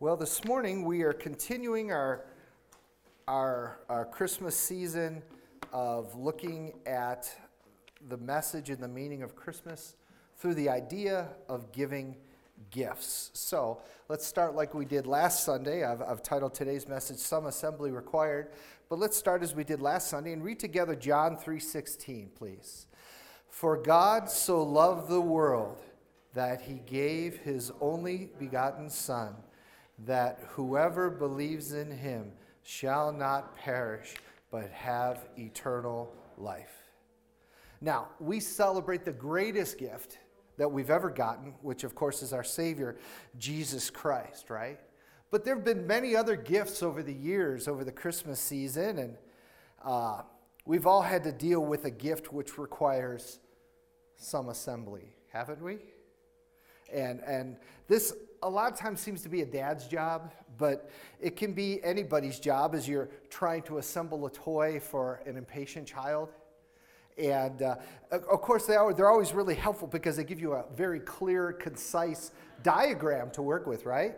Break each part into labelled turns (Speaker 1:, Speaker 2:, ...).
Speaker 1: Well, this morning we are continuing our, our, our Christmas season of looking at the message and the meaning of Christmas through the idea of giving gifts. So let's start like we did last Sunday. I've, I've titled today's message "Some Assembly Required," but let's start as we did last Sunday and read together John three sixteen, please. For God so loved the world that He gave His only begotten Son, that whoever believes in Him shall not perish but have eternal life. Now, we celebrate the greatest gift that we've ever gotten, which of course is our Savior, Jesus Christ, right? But there have been many other gifts over the years, over the Christmas season, and uh, we've all had to deal with a gift which requires some assembly, haven't we? And, and this a lot of times seems to be a dad's job, but it can be anybody's job as you're trying to assemble a toy for an impatient child. And uh, of course, they are, they're always really helpful because they give you a very clear, concise diagram to work with, right?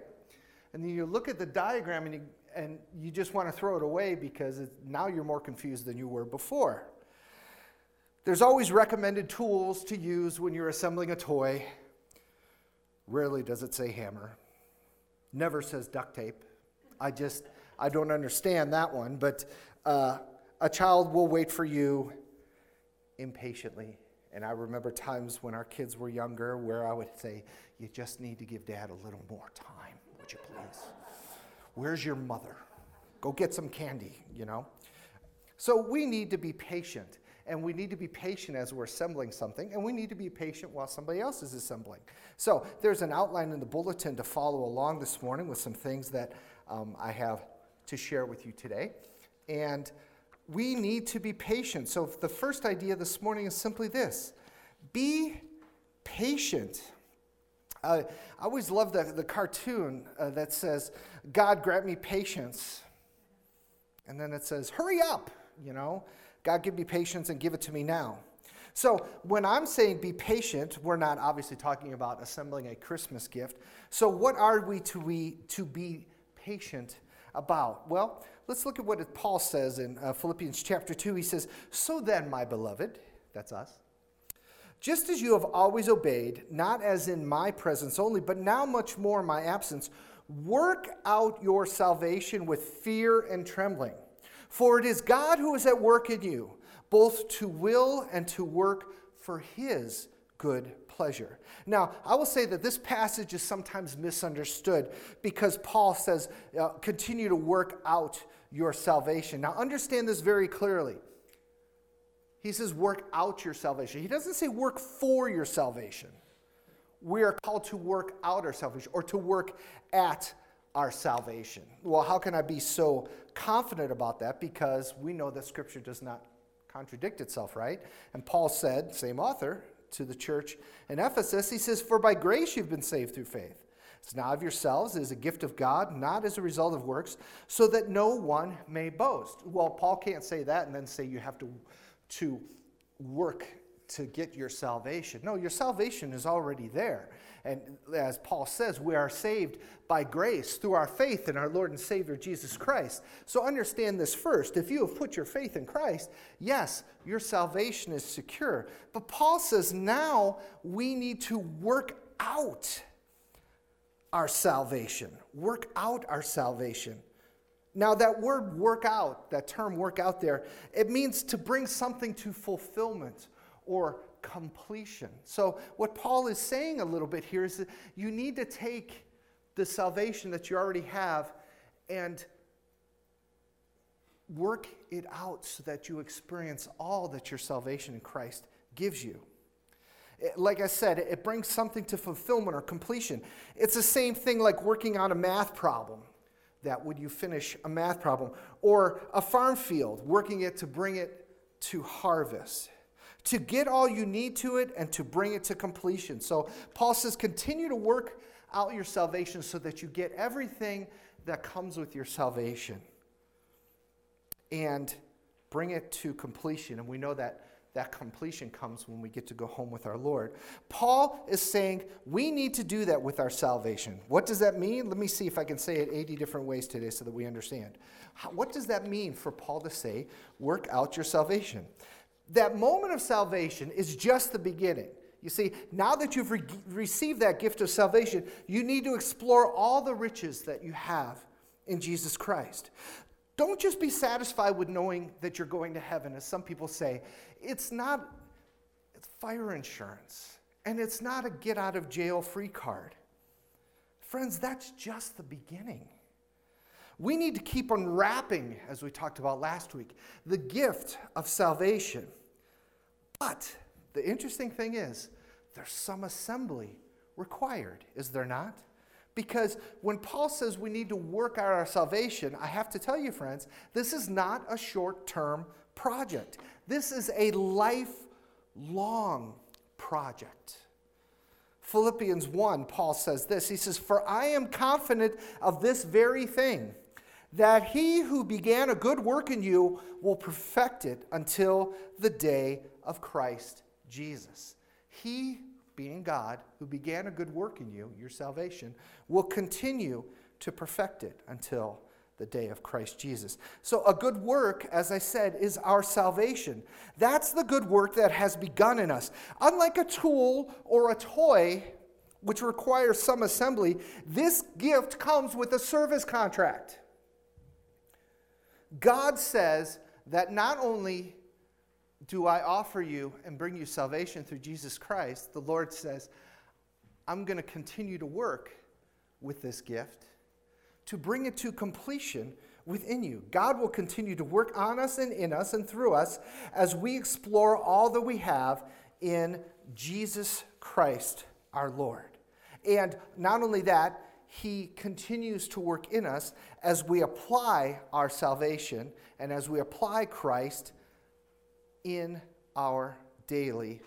Speaker 1: And then you look at the diagram and you, and you just want to throw it away because it, now you're more confused than you were before. There's always recommended tools to use when you're assembling a toy. Rarely does it say hammer. Never says duct tape. I just, I don't understand that one. But uh, a child will wait for you impatiently. And I remember times when our kids were younger where I would say, You just need to give dad a little more time, would you please? Where's your mother? Go get some candy, you know? So we need to be patient. And we need to be patient as we're assembling something, and we need to be patient while somebody else is assembling. So there's an outline in the bulletin to follow along this morning with some things that um, I have to share with you today. And we need to be patient. So, the first idea this morning is simply this be patient. Uh, I always love the, the cartoon uh, that says, God grant me patience. And then it says, hurry up, you know, God give me patience and give it to me now. So when I'm saying be patient, we're not obviously talking about assembling a Christmas gift. So what are we to, we, to be patient about? Well, let's look at what Paul says in uh, Philippians chapter 2. He says, So then, my beloved, that's us, just as you have always obeyed, not as in my presence only, but now much more in my absence, work out your salvation with fear and trembling. For it is God who is at work in you, both to will and to work for his good pleasure. Now, I will say that this passage is sometimes misunderstood because Paul says, uh, continue to work out your salvation. Now, understand this very clearly. He says, work out your salvation. He doesn't say work for your salvation. We are called to work out our salvation or to work at our salvation. Well, how can I be so confident about that? Because we know that Scripture does not contradict itself, right? And Paul said, same author, to the church in Ephesus, he says, For by grace you've been saved through faith. It's not of yourselves, it is a gift of God, not as a result of works, so that no one may boast. Well, Paul can't say that and then say you have to, to work to get your salvation. No, your salvation is already there. And as Paul says, we are saved by grace through our faith in our Lord and Savior Jesus Christ. So understand this first. If you have put your faith in Christ, yes, your salvation is secure. But Paul says now we need to work out our salvation. Work out our salvation. Now, that word work out, that term work out there, it means to bring something to fulfillment or completion. So, what Paul is saying a little bit here is that you need to take the salvation that you already have and work it out so that you experience all that your salvation in Christ gives you. like I said, it brings something to fulfillment or completion. It's the same thing like working on a math problem. That would you finish a math problem? Or a farm field, working it to bring it to harvest to get all you need to it and to bring it to completion. So Paul says, continue to work out your salvation so that you get everything that comes with your salvation and bring it to completion. And we know that that completion comes when we get to go home with our Lord. Paul is saying we need to do that with our salvation. What does that mean? Let me see if I can say it 80 different ways today so that we understand. What does that mean for Paul to say, work out your salvation? That moment of salvation is just the beginning. You see, now that you've re- received that gift of salvation, you need to explore all the riches that you have in Jesus Christ. Don't just be satisfied with knowing that you're going to heaven, as some people say. It's not it's fire insurance, and it's not a get out of jail free card. Friends, that's just the beginning. We need to keep unwrapping, as we talked about last week, the gift of salvation. But the interesting thing is, there's some assembly required, is there not? Because when Paul says we need to work out our salvation, I have to tell you, friends, this is not a short term project. This is a lifelong project. Philippians 1, Paul says this He says, For I am confident of this very thing, that he who began a good work in you will perfect it until the day of Christ Jesus. He being God, who began a good work in you, your salvation, will continue to perfect it until the day of Christ Jesus. So, a good work, as I said, is our salvation. That's the good work that has begun in us. Unlike a tool or a toy, which requires some assembly, this gift comes with a service contract. God says that not only do I offer you and bring you salvation through Jesus Christ, the Lord says, I'm going to continue to work with this gift to bring it to completion within you. God will continue to work on us and in us and through us as we explore all that we have in Jesus Christ our Lord. And not only that, he continues to work in us as we apply our salvation and as we apply Christ in our daily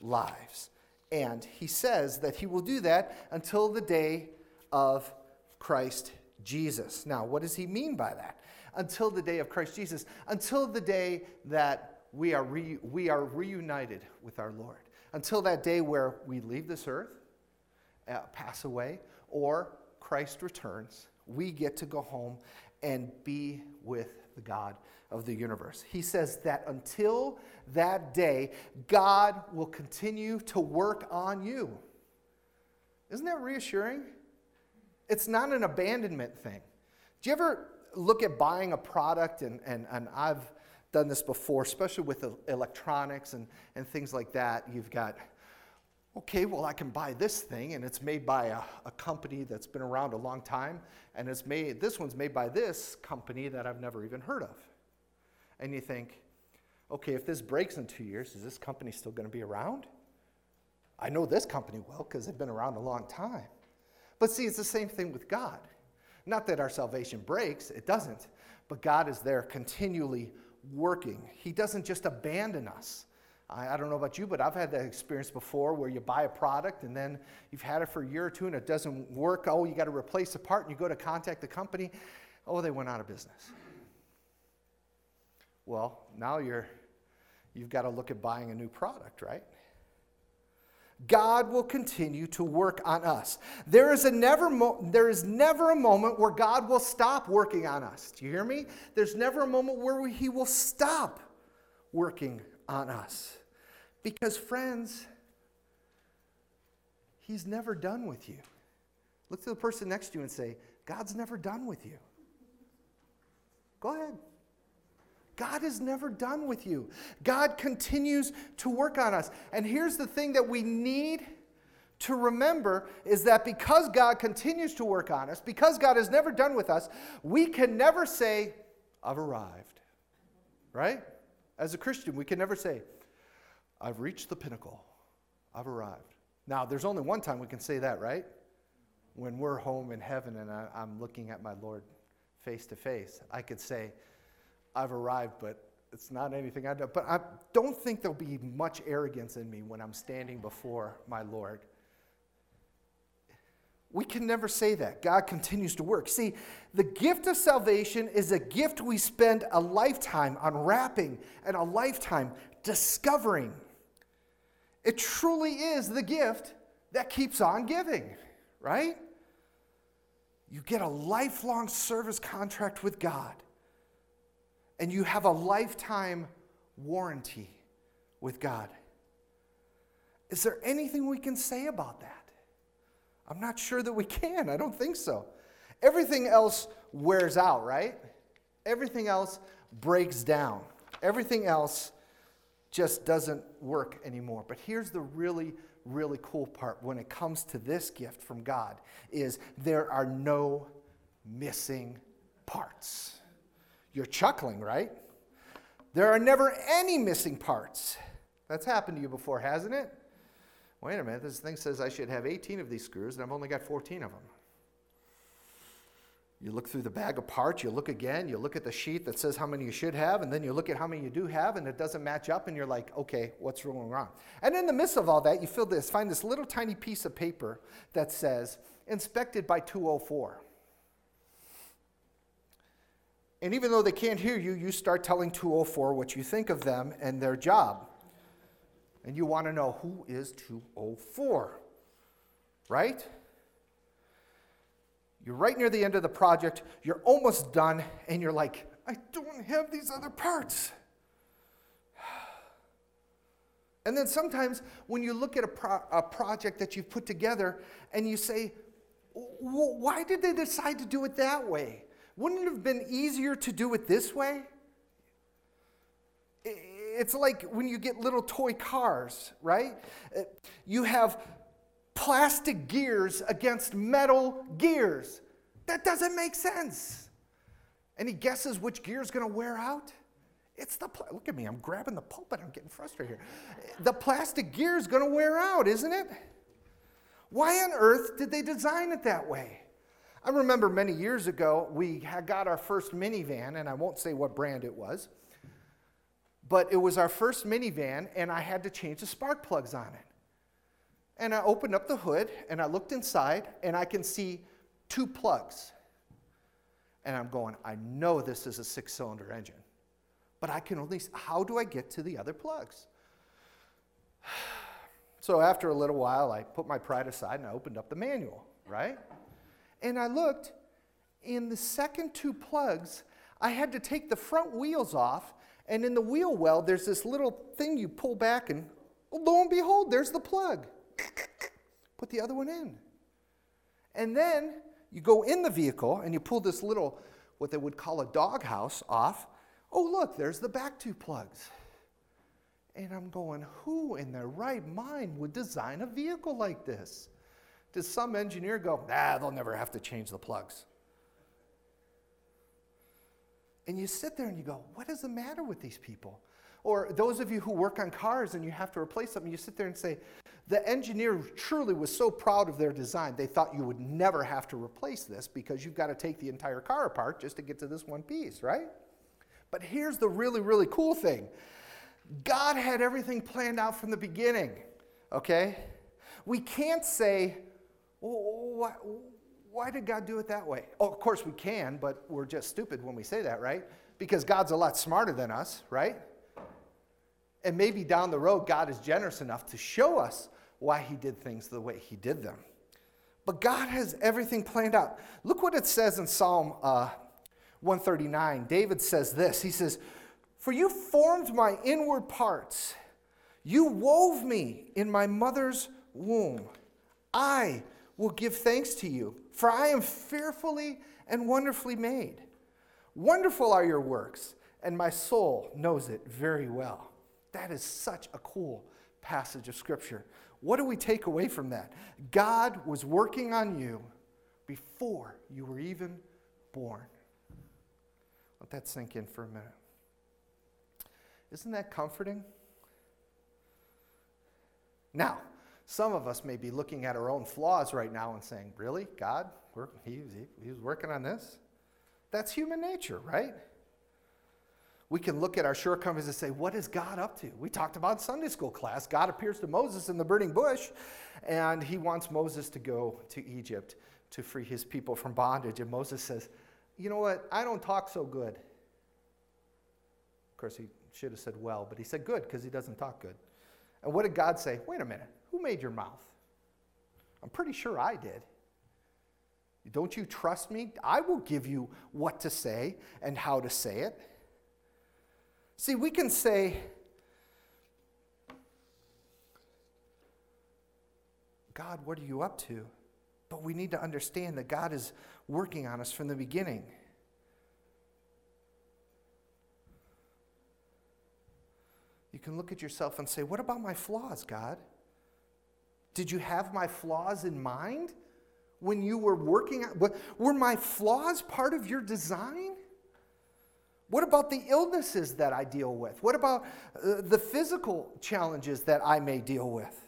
Speaker 1: lives. And he says that he will do that until the day of Christ Jesus. Now, what does he mean by that? Until the day of Christ Jesus, until the day that we are, re- we are reunited with our Lord, until that day where we leave this earth, uh, pass away, or Christ returns, we get to go home and be with the God of the universe. He says that until that day, God will continue to work on you. Isn't that reassuring? It's not an abandonment thing. Do you ever look at buying a product, and, and, and I've done this before, especially with electronics and, and things like that? You've got, okay, well, I can buy this thing, and it's made by a, a company that's been around a long time, and it's made, this one's made by this company that I've never even heard of and you think, okay, if this breaks in two years, is this company still going to be around? I know this company well because they've been around a long time. But see, it's the same thing with God. Not that our salvation breaks, it doesn't, but God is there continually working. He doesn't just abandon us. I, I, don't know about you, but I've had that experience before where you buy a product and then you've had it for a year or two and it doesn't work. Oh, you got to replace a part and you go to contact the company. Oh, they went out of business. Well, now you're, you've got to look at buying a new product, right? God will continue to work on us. There is, a never mo- there is never a moment where God will stop working on us. Do you hear me? There's never a moment where we, He will stop working on us. Because, friends, He's never done with you. Look to the person next to you and say, God's never done with you. Go ahead. God is never done with you. God continues to work on us. And here's the thing that we need to remember is that because God continues to work on us, because God is never done with us, we can never say, I've arrived. Right? As a Christian, we can never say, I've reached the pinnacle. I've arrived. Now, there's only one time we can say that, right? When we're home in heaven and I, am looking at my Lord face to face, I could say, I've arrived, but it's not anything I've done. But I don't think there'll be much arrogance in me when I'm standing before my Lord. We can never say that. God continues to work. See, the gift of salvation is a gift we spend a lifetime unwrapping and a lifetime discovering. It truly is the gift that keeps on giving, right? You get a lifelong service contract with God, and you have a lifetime warranty with God. Is there anything we can say about that? I'm not sure that we can. I don't think so. Everything else wears out, right? Everything else breaks down. Everything else just doesn't work anymore. But here's the really really cool part when it comes to this gift from God is there are no missing parts. You're chuckling, right? There are never any missing parts. That's happened to you before, hasn't it? Wait a minute, this thing says I should have 18 of these screws, and I've only got 14 of them. You look through the bag of parts, you look again, you look at the sheet that says how many you should have, and then you look at how many you do have, and it doesn't match up, and you're like, okay, what's going wrong? And in the midst of all that, you feel this, find this little tiny piece of paper that says, inspected by 204. And even though they can't hear you, you start telling 204 what you think of them and their job. And you want to know who is 204, right? You're right near the end of the project, you're almost done, and you're like, I don't have these other parts. And then sometimes when you look at a, pro- a project that you've put together and you say, why did they decide to do it that way? Wouldn't it have been easier to do it this way? It's like when you get little toy cars, right? Uh, you have plastic gears against metal gears. That doesn't make sense. Any guesses which gear is going to wear out? It's the pl- look at me. I'm grabbing the pulpit. I'm getting frustrated here. The plastic gear is going to wear out, isn't it? Why on earth did they design it that way? I remember many years ago we got our first minivan, and I won't say what brand it was, but it was our first minivan, and I had to change the spark plugs on it. And I opened up the hood and I looked inside and I can see two plugs. And I'm going, I know this is a six cylinder engine, but I can only, how do I get to the other plugs? So after a little while, I put my pride aside and I opened up the manual, right? And I looked, in the second two plugs, I had to take the front wheels off, and in the wheel well, there's this little thing you pull back, and lo and behold, there's the plug. Put the other one in. And then you go in the vehicle and you pull this little, what they would call a doghouse off. Oh, look, there's the back two plugs. And I'm going, who in their right mind would design a vehicle like this? Does some engineer go, ah, they'll never have to change the plugs? And you sit there and you go, what is the matter with these people? Or those of you who work on cars and you have to replace something, you sit there and say, the engineer truly was so proud of their design, they thought you would never have to replace this because you've got to take the entire car apart just to get to this one piece, right? But here's the really, really cool thing God had everything planned out from the beginning, okay? We can't say, why, why did God do it that way? Oh, of course we can, but we're just stupid when we say that, right? Because God's a lot smarter than us, right? And maybe down the road, God is generous enough to show us why he did things the way he did them. But God has everything planned out. Look what it says in Psalm uh, 139. David says this He says, For you formed my inward parts, you wove me in my mother's womb. I will give thanks to you, for I am fearfully and wonderfully made. Wonderful are your works, and my soul knows it very well. That is such a cool passage of Scripture. What do we take away from that? God was working on you before you were even born. Let that sink in for a minute. Isn't that comforting? Now, some of us may be looking at our own flaws right now and saying, Really? God? He, he, he was working on this? That's human nature, right? We can look at our shortcomings and say, What is God up to? We talked about Sunday school class. God appears to Moses in the burning bush, and he wants Moses to go to Egypt to free his people from bondage. And Moses says, You know what? I don't talk so good. Of course, he Should have said well, but he said good because he doesn't talk good. And what did God say? Wait a minute, who made your mouth? I'm pretty sure I did. Don't you trust me? I will give you what to say and how to say it. See, we can say, God, what are you up to? But we need to understand that God is working on us from the beginning. You can look at yourself and say, What about my flaws, God? Did you have my flaws in mind when you were working? On, Were my flaws part of your design? What about the illnesses that I deal with? What about uh, the physical challenges that I may deal with?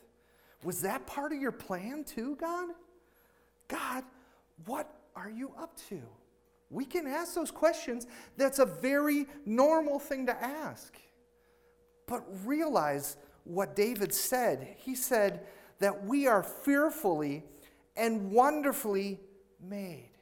Speaker 1: Was that part of your plan too, God? God, what are you up to? We can ask those questions. That's a very normal thing to ask. But realize what David said. He said that we are fearfully and wonderfully made.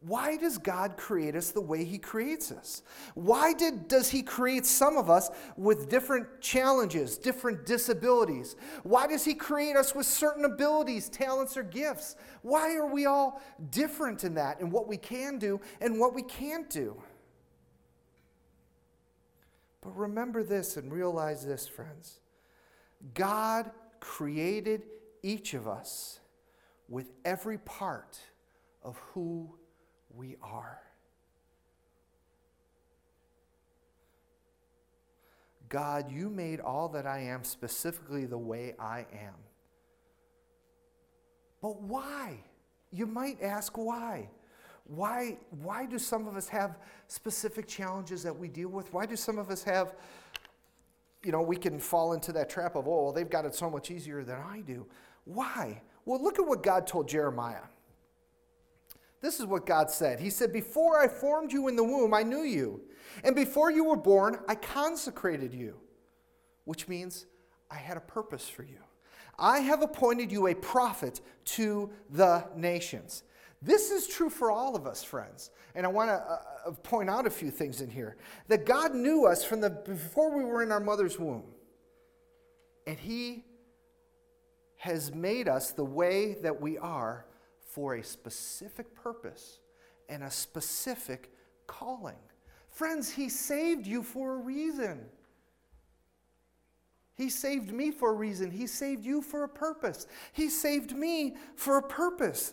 Speaker 1: Why does God create us the way He creates us? Why did, does He create some of us with different challenges, different disabilities? Why does He create us with certain abilities, talents, or gifts? Why are we all different in that, in what we can do and what we can't do? But remember this and realize this, friends God created each of us with every part of who we are. God, you made all that I am specifically the way I am. But why? You might ask why. Why, why do some of us have specific challenges that we deal with? Why do some of us have, you know, we can fall into that trap of, oh, well, they've got it so much easier than I do. Why? Well, look at what God told Jeremiah. This is what God said. He said, Before I formed you in the womb, I knew you. And before you were born, I consecrated you, which means I had a purpose for you. I have appointed you a prophet to the nations. This is true for all of us, friends. And I want to uh, uh, point out a few things in here. That God knew us from the before we were in our mother's womb. And he has made us the way that we are for a specific purpose and a specific calling. Friends, He saved you for a reason. He saved me for a reason. He saved you for a purpose. He saved me for a purpose.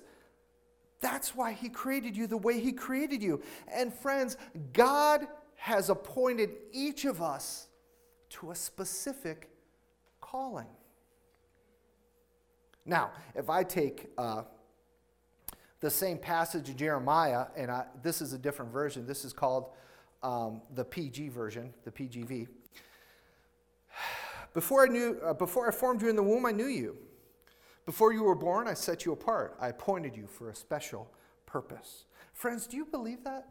Speaker 1: That's why He created you the way He created you. And friends, God has appointed each of us to a specific calling. Now, if I take uh, the same passage in Jeremiah, and I, this is a different version, this is called um, the PG version, the PGV. Before I, knew, uh, before I formed you in the womb, I knew you. Before you were born, I set you apart. I appointed you for a special purpose. Friends, do you believe that?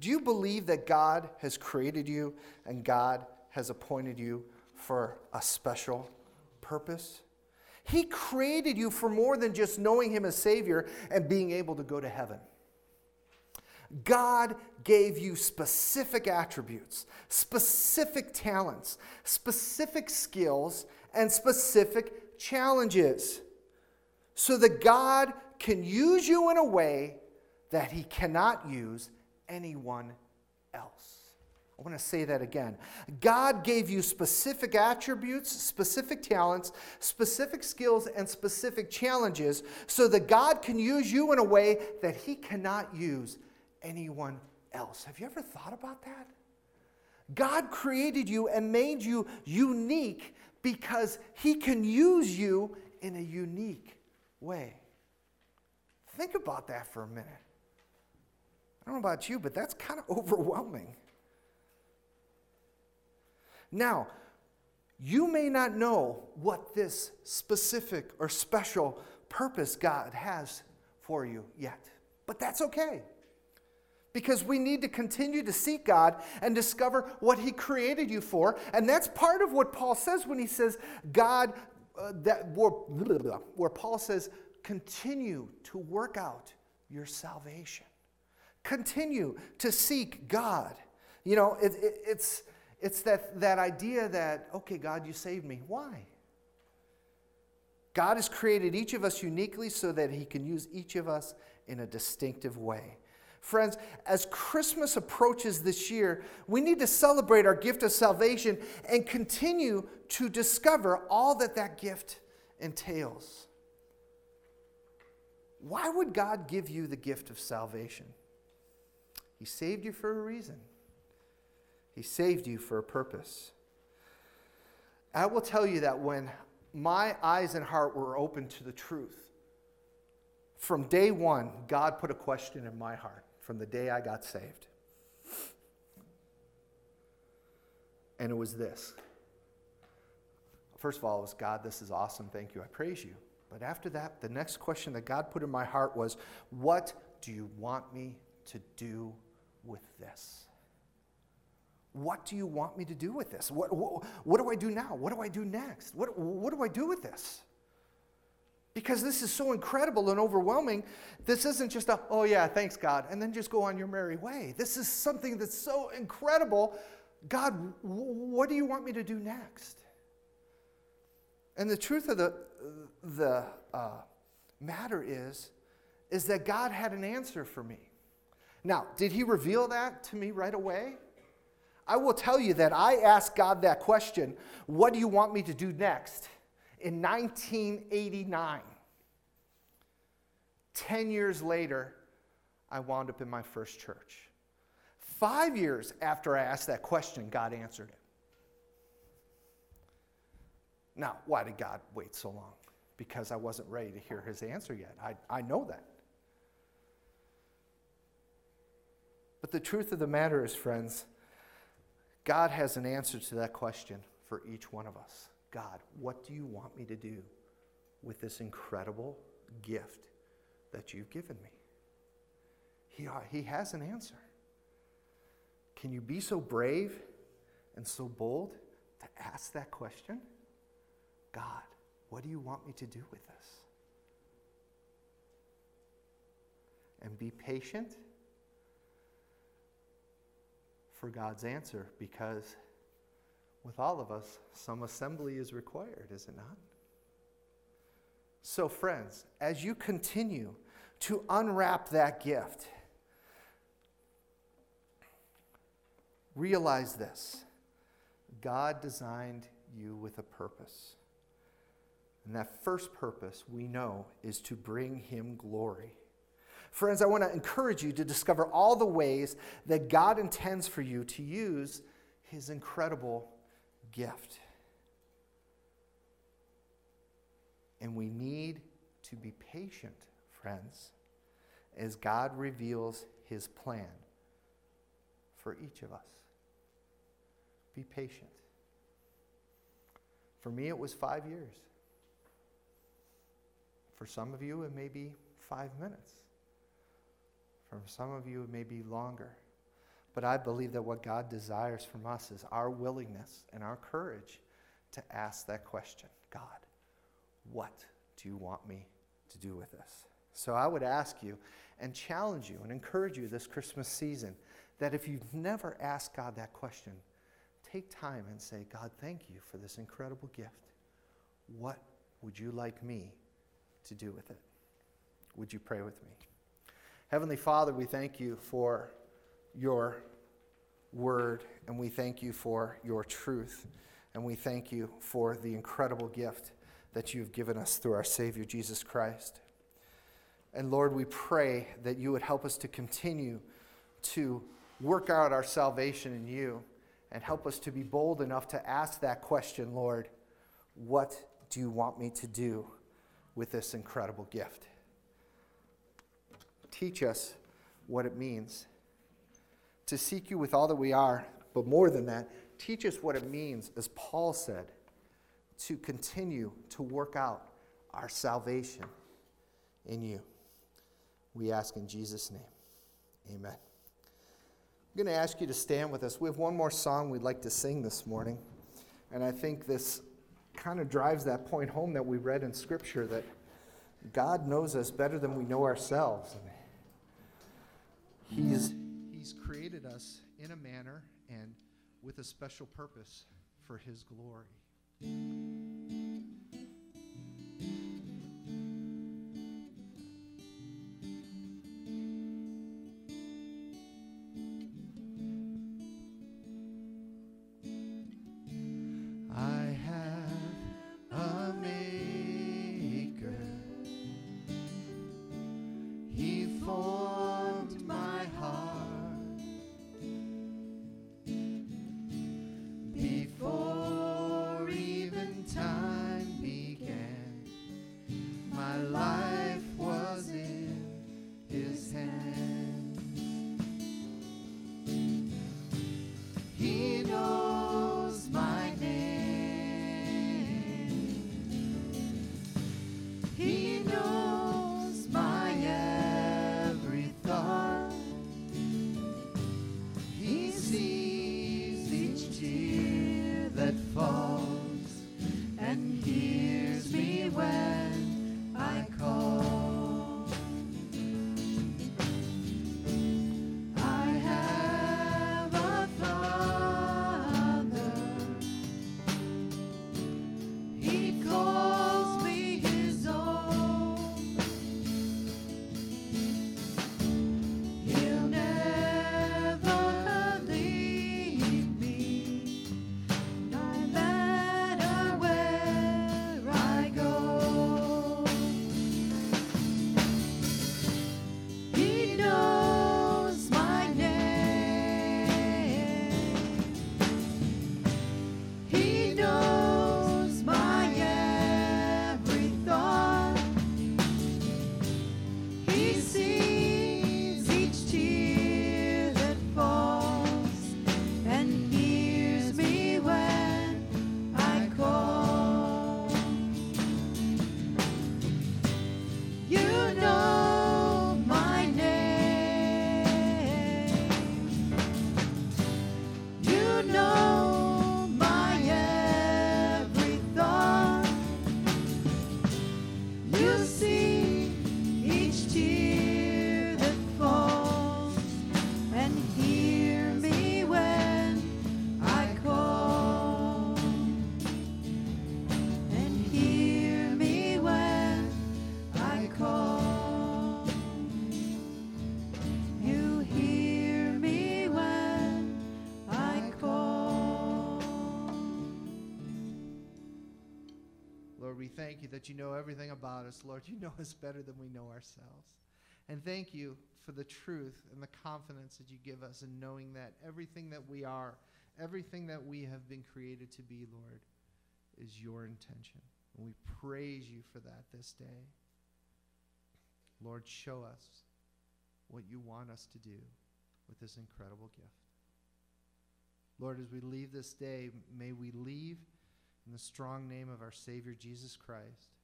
Speaker 1: Do you believe that God has created you and God has appointed you for a special purpose? He created you for more than just knowing Him as Savior and being able to go to heaven. God gave you specific attributes, specific talents, specific skills, and specific challenges so that God can use you in a way that He cannot use anyone else. I want to say that again. God gave you specific attributes, specific talents, specific skills, and specific challenges so that God can use you in a way that He cannot use anyone else. Have you ever thought about that? God created you and made you unique because He can use you in a unique way. Think about that for a minute. I don't know about you, but that's kind of overwhelming. Now, you may not know what this specific or special purpose God has for you yet, but that's okay. Because we need to continue to seek God and discover what He created you for. And that's part of what Paul says when he says, God, uh, that, where, where Paul says, continue to work out your salvation. Continue to seek God You know, it, it, it's, it's that, that idea that, okay, God, you saved me. Why? God has created each of us uniquely so that He can use each of us in a distinctive way. Friends, as Christmas approaches this year, we need to celebrate our gift of salvation and continue to discover all that that gift entails. Why would God give you the gift of salvation? He saved you for a reason. He saved you for a purpose. I will tell you that when my eyes and heart were open to the truth, from day one, God put a question in my heart from the day I got saved. And it was this. First of all, it was God, this is awesome. Thank you. I praise you. But after that, the next question that God put in my heart was, What do you want me to do with this? What do you want me to do with this? What, what, what, do I do now? What do I do next? What, what do I do with this? Because this is so incredible and overwhelming. This isn't just a, oh yeah, thanks God, and then just go on your merry way. This is something that's so incredible. God, what do you want me to do next? And the truth of the, the uh, matter is, is that God had an answer for me. Now, did he reveal that to me right away? I will tell you that I asked God that question, what do you want me to do next? In 1989. 10 years later, I wound up in my first church. Five years after I asked that question, God answered it. Now, why did God wait so long? Because I wasn't ready to hear his answer yet. I, I know that. But the truth of the matter is, friends, God has an answer to that question for each one of us. God, what do you want me to do with this incredible gift that you've given me? He, uh, he has an answer. Can you be so brave and so bold to ask that question? God, what do you want me to do with this? And be patient for God's answer because with all of us, some assembly is required, is it not? So, friends, as you continue to unwrap that gift, realize this God designed you with a purpose. And that first purpose we know is to bring him glory. Friends, I want to encourage you to discover all the ways that God intends for you to use his incredible gift. And we need to be patient, friends, as God reveals his plan for each of us. Be patient. For me, it was five years. For some of you, it may be five minutes. For some of you, it may be longer. But I believe that what God desires from us is our willingness and our courage to ask that question God, what do you want me to do with this? So I would ask you and challenge you and encourage you this Christmas season that if you've never asked God that question, take time and say, God, thank you for this incredible gift. What would you like me to do with it? Would you pray with me? Heavenly Father, we thank you for your word, and we thank you for your truth, and we thank you for the incredible gift that you've given us through our Savior, Jesus Christ. And Lord, we pray that you would help us to continue to work out our salvation in you and help us to be bold enough to ask that question, Lord, what do you want me to do with this incredible gift? Teach us what it means to seek you with all that we are, but more than that, teach us what it means, as Paul said, to continue to work out our salvation in you. We ask in Jesus' name. Amen. I'm going to ask you to stand with us. We have one more song we'd like to sing this morning. And I think this kind of drives that point home that we read in Scripture that God knows us better than we know ourselves. He's, he's created us in a manner
Speaker 2: and with a special purpose for His glory.
Speaker 1: That you know everything about us. Lord, you know us better than we know ourselves. And thank you for the truth and the confidence that you give us in knowing that everything that we are, everything that we have been created to be, Lord, is your intention. And we praise you for that this day. Lord, show us what you want us to do with this incredible gift. Lord, as we leave this day, may we leave in the strong name of our Savior Jesus Christ,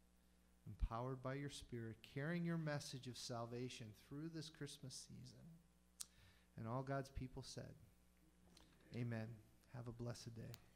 Speaker 1: empowered by your Spirit, carrying your message of salvation through this Christmas season. And all God's people said, Amen. Have a blessed day.